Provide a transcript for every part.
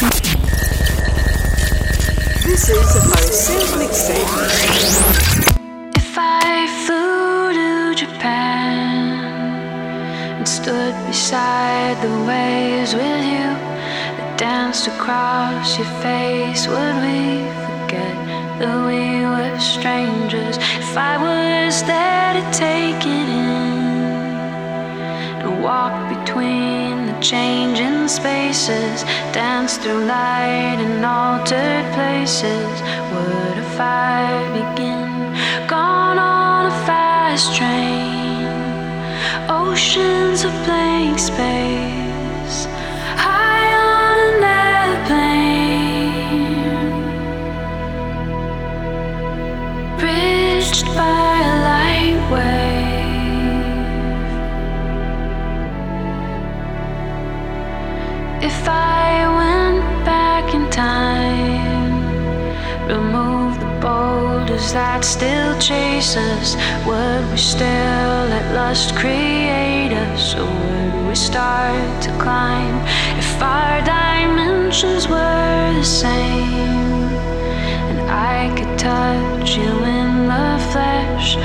This is a Parecer Mixtape. If I flew to Japan and stood beside the waves with you that danced across your face, would we forget that we were strangers? If I was there to take it in and walk between changing spaces, dance through light and altered places, would a fire begin? Gone on a fast train, oceans of blank space, high on an airplane, bridged by a light wave. That still chase us, would we still let lust create us, or would we start to climb? If our dimensions were the same, and I could touch you in the flesh,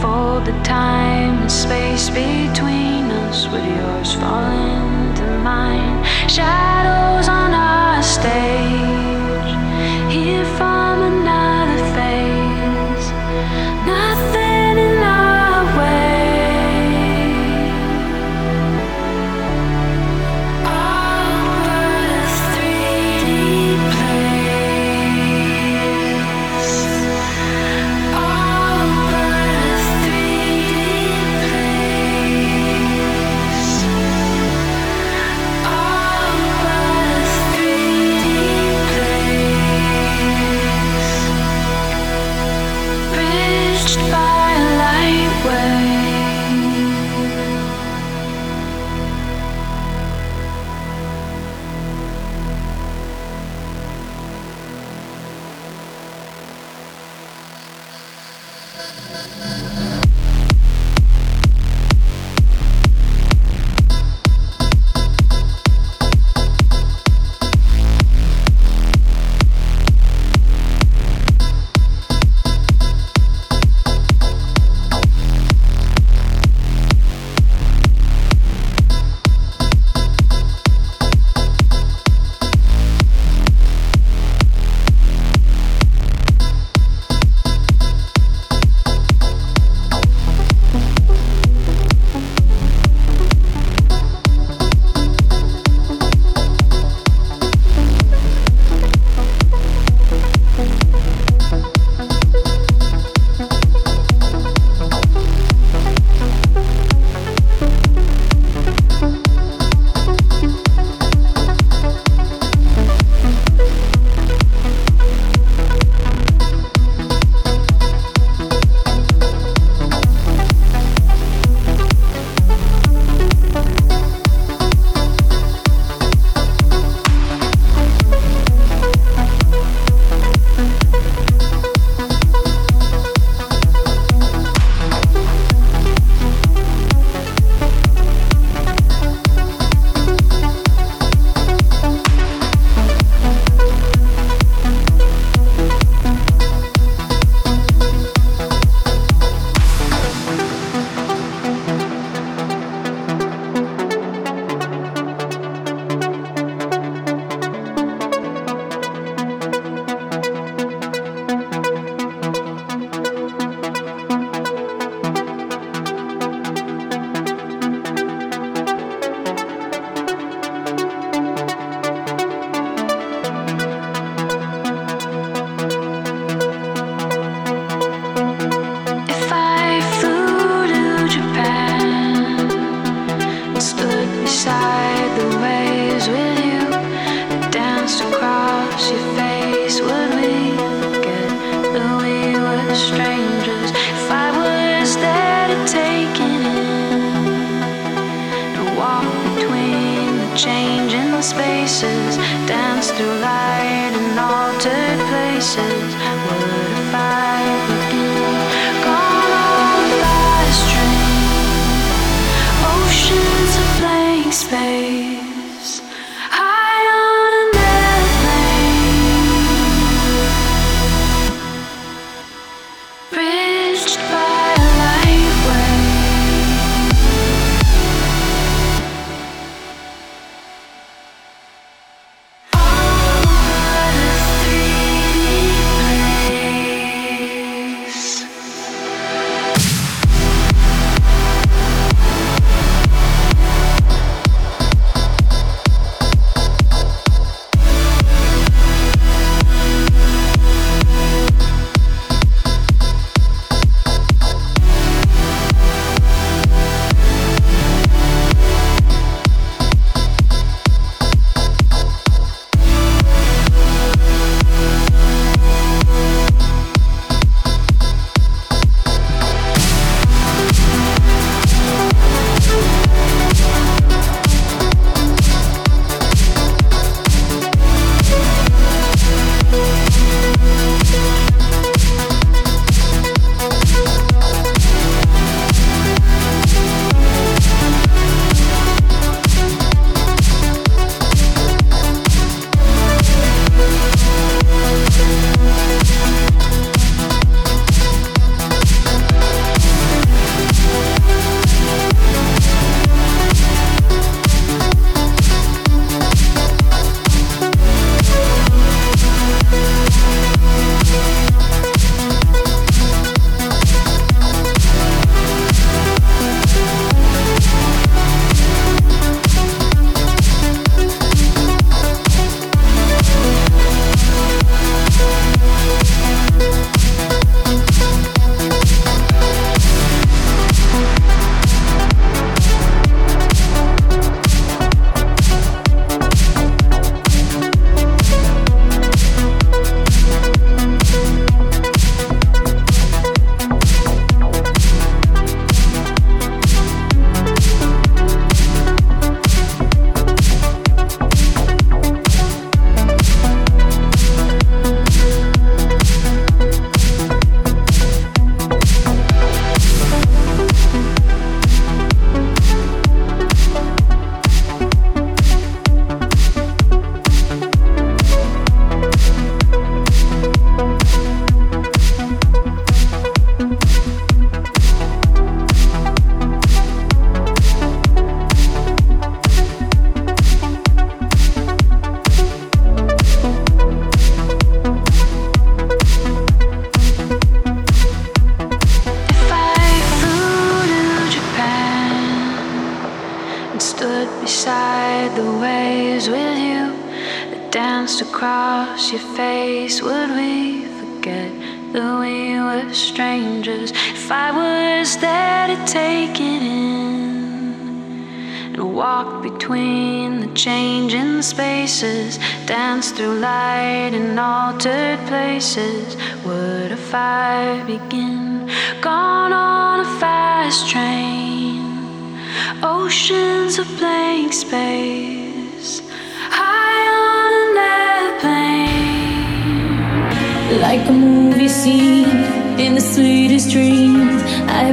fold the time and space between us, with yours fall into mine. Shadows on our stage, here from another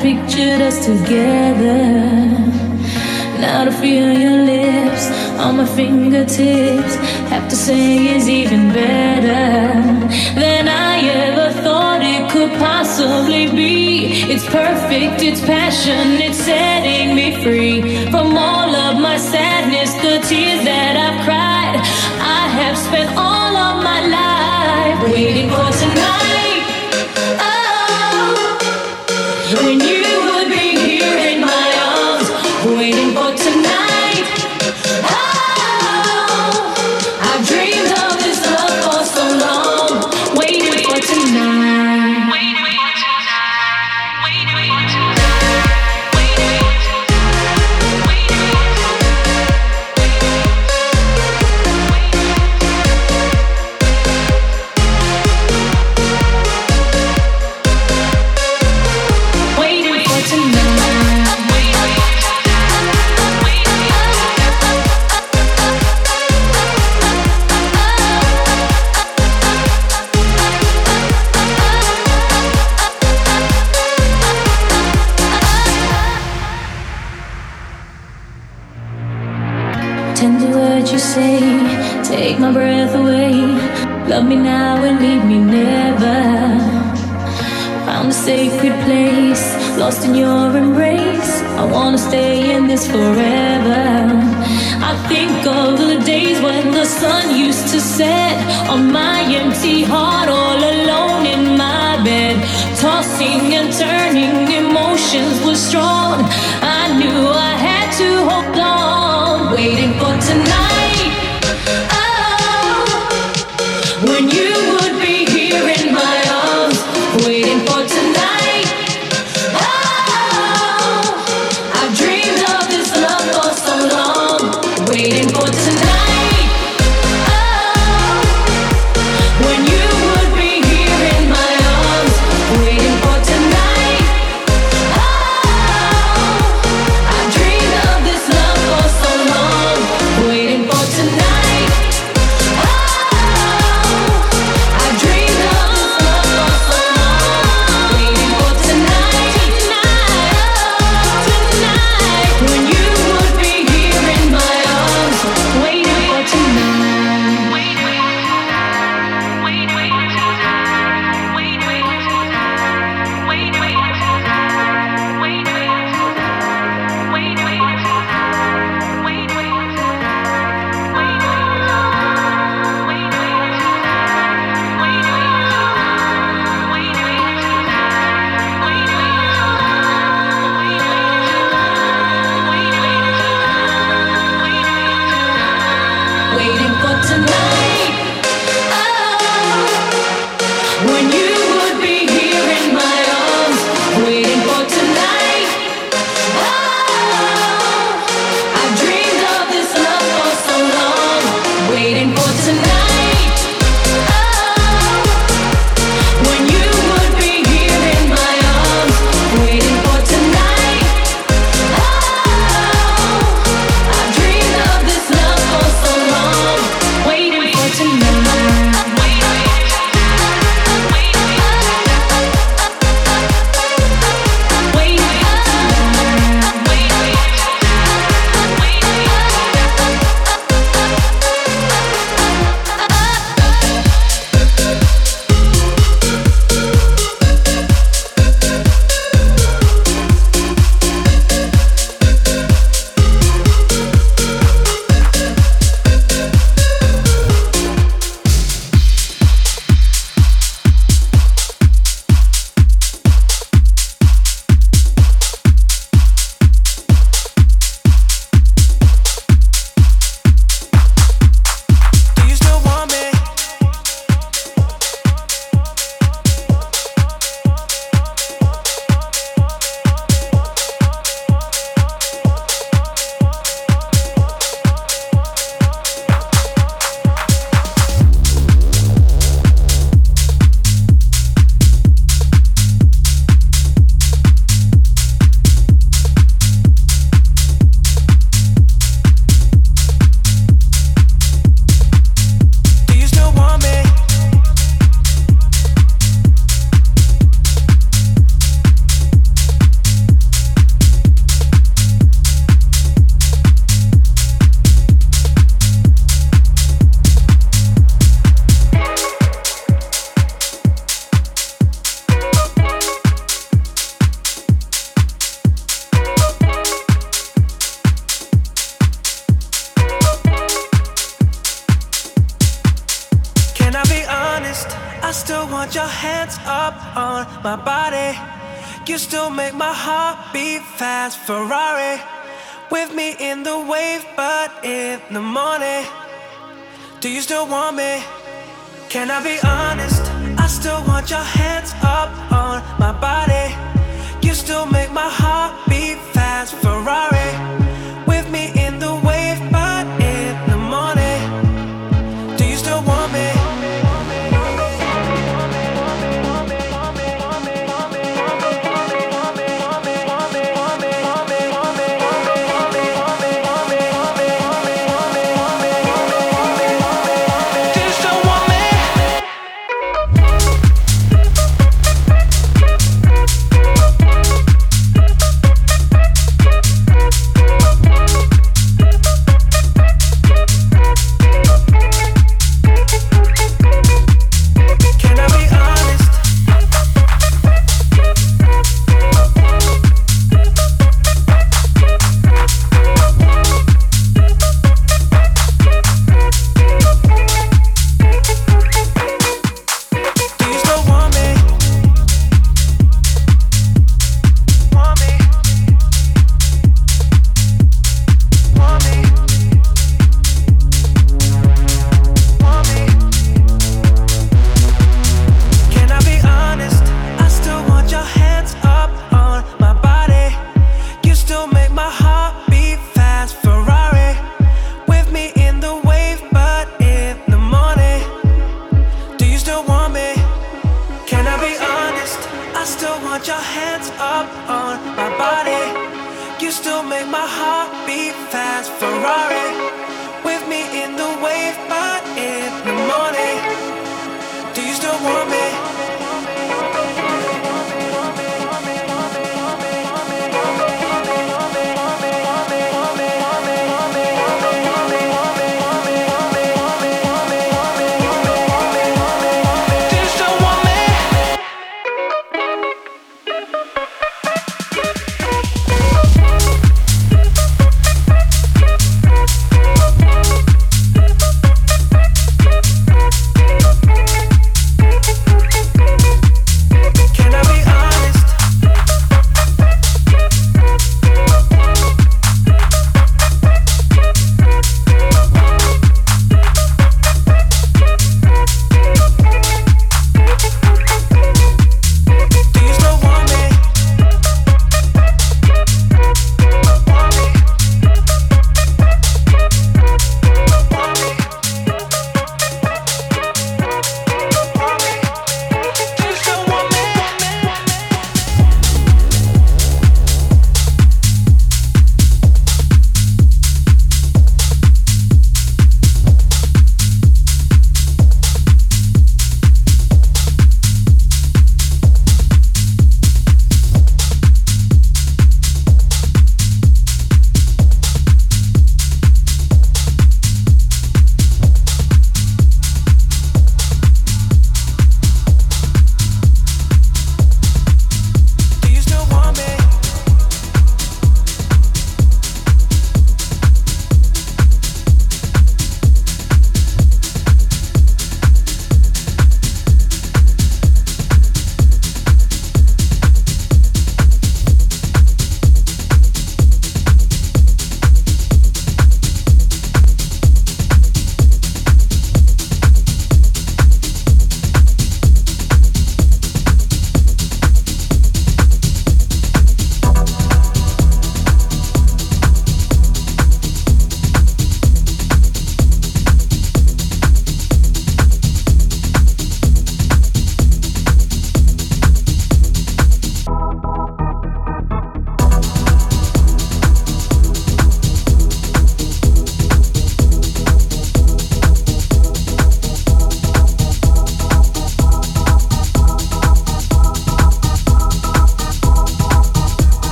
pictured us together. Now to feel your lips on my fingertips, have to say is even better than I ever thought it could possibly be. It's perfect, it's passion, it's setting me free from all of my sadness, the tears that I've cried. I have spent all of my life waiting for tonight. When you me now and leave me never. Found a sacred place, lost in your embrace. I wanna stay in this forever. I think of the days when the sun used to set on my empty heart, all alone in my bed. Tossing and turning, emotions were strong. I knew I had to hold on,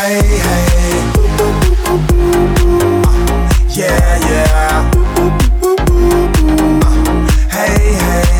Hey, hey. Uh, yeah, yeah. Uh, hey, hey.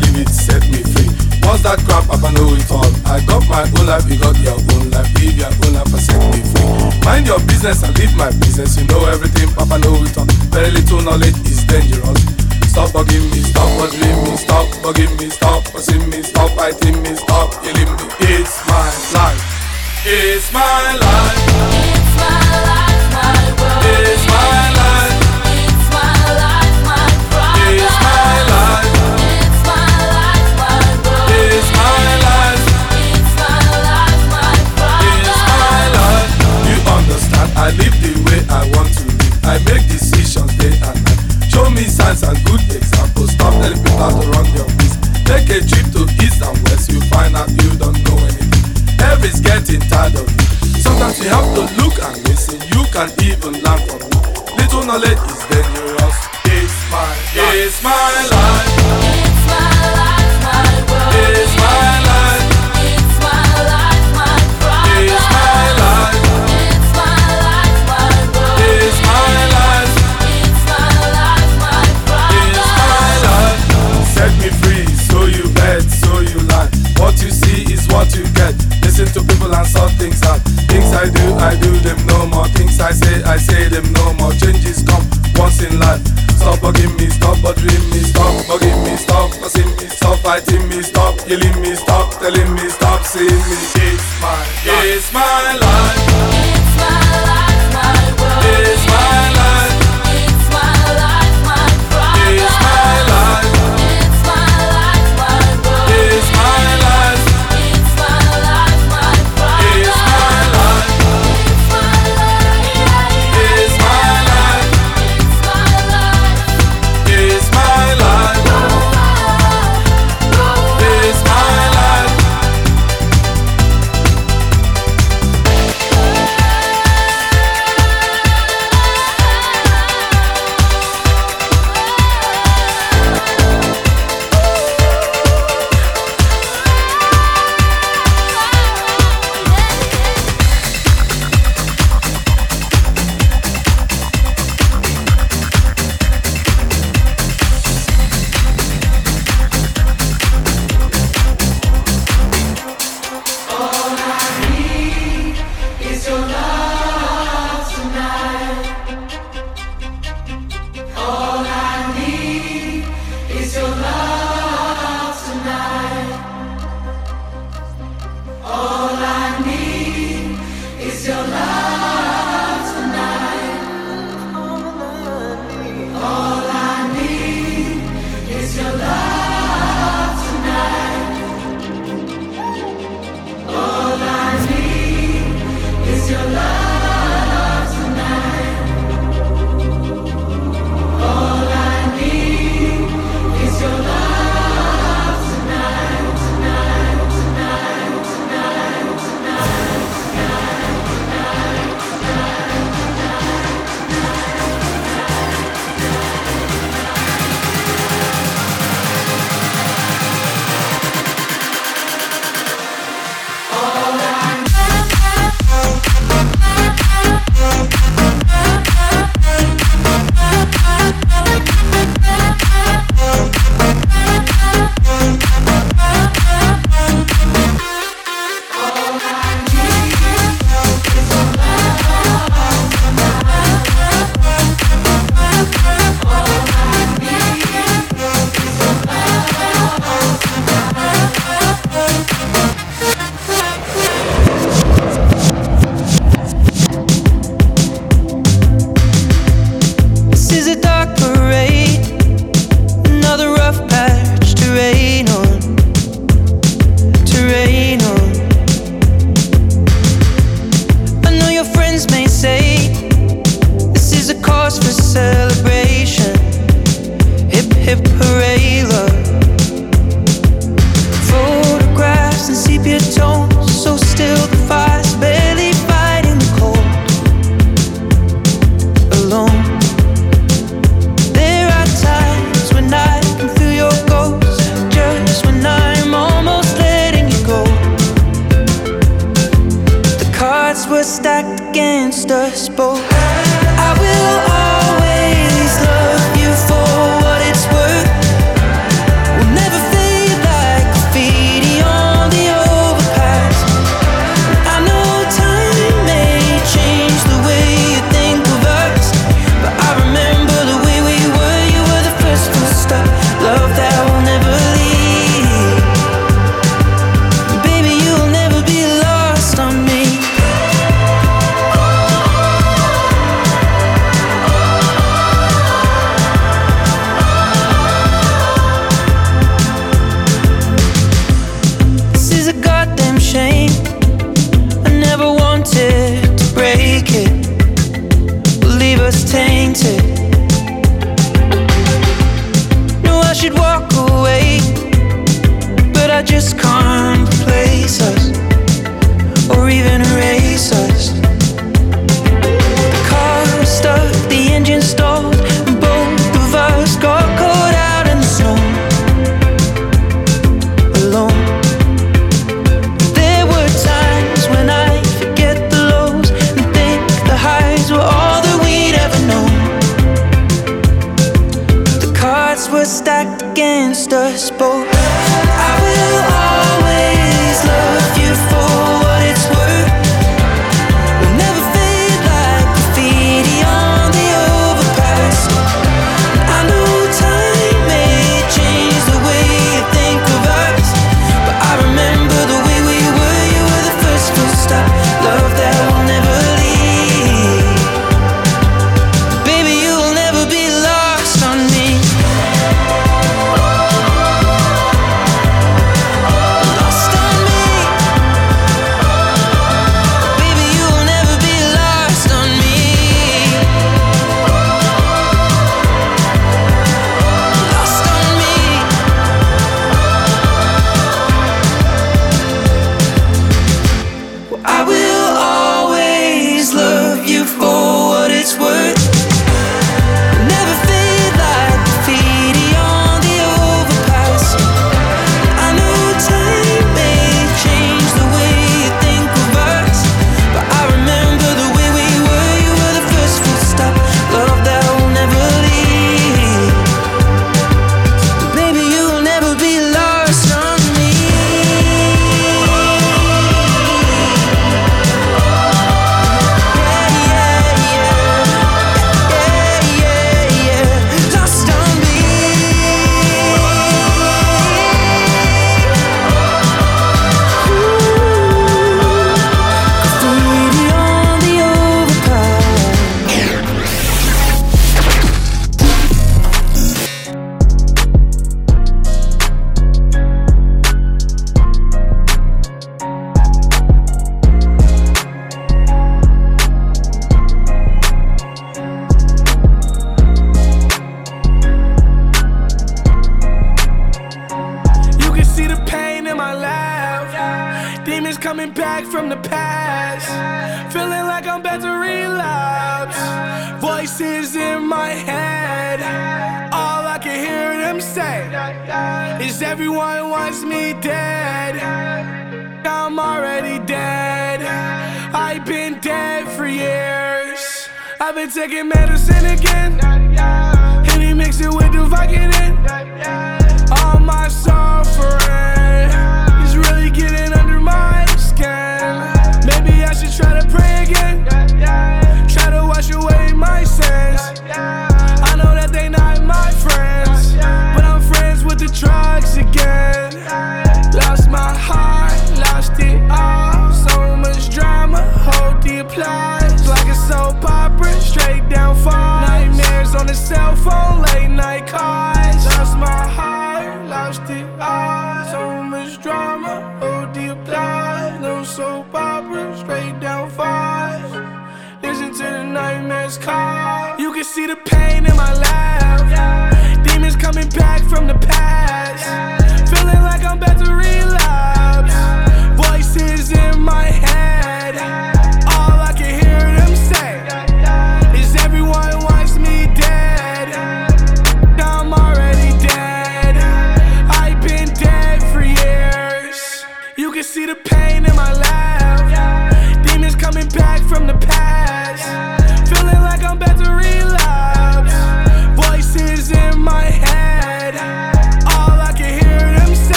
give set me free. Once that crap, I can know it all. I got my own life, you got your own life. Leave your own life and set me free. Mind your business and leave my business. You know everything, Papa know it all. Very little knowledge is dangerous. Stop bugging me, stop bothering me, stop bugging me, stop pushing me, stop fighting me, stop killing me. It's my life. It's my life. It's my life, my world. It's I make decisions day and night. Show me signs and good examples. Stop telling people how to run your business. Take a trip to east and west, you find out you don't know anything. Heavy's getting tired of you. Sometimes you have to look and listen. You can even learn from me. Little knowledge is dangerous. It's my, life. it's my life. things that Things I do, I do them no more. Things I say, I say them no more. Changes come once in life. Stop bugging me, stop bothering me Stop bugging me, stop cussing me Stop fighting me, stop yelling me Stop telling me, stop seeing me. It's my, life. it's my life. It's my life. From the past. Feeling like I'm about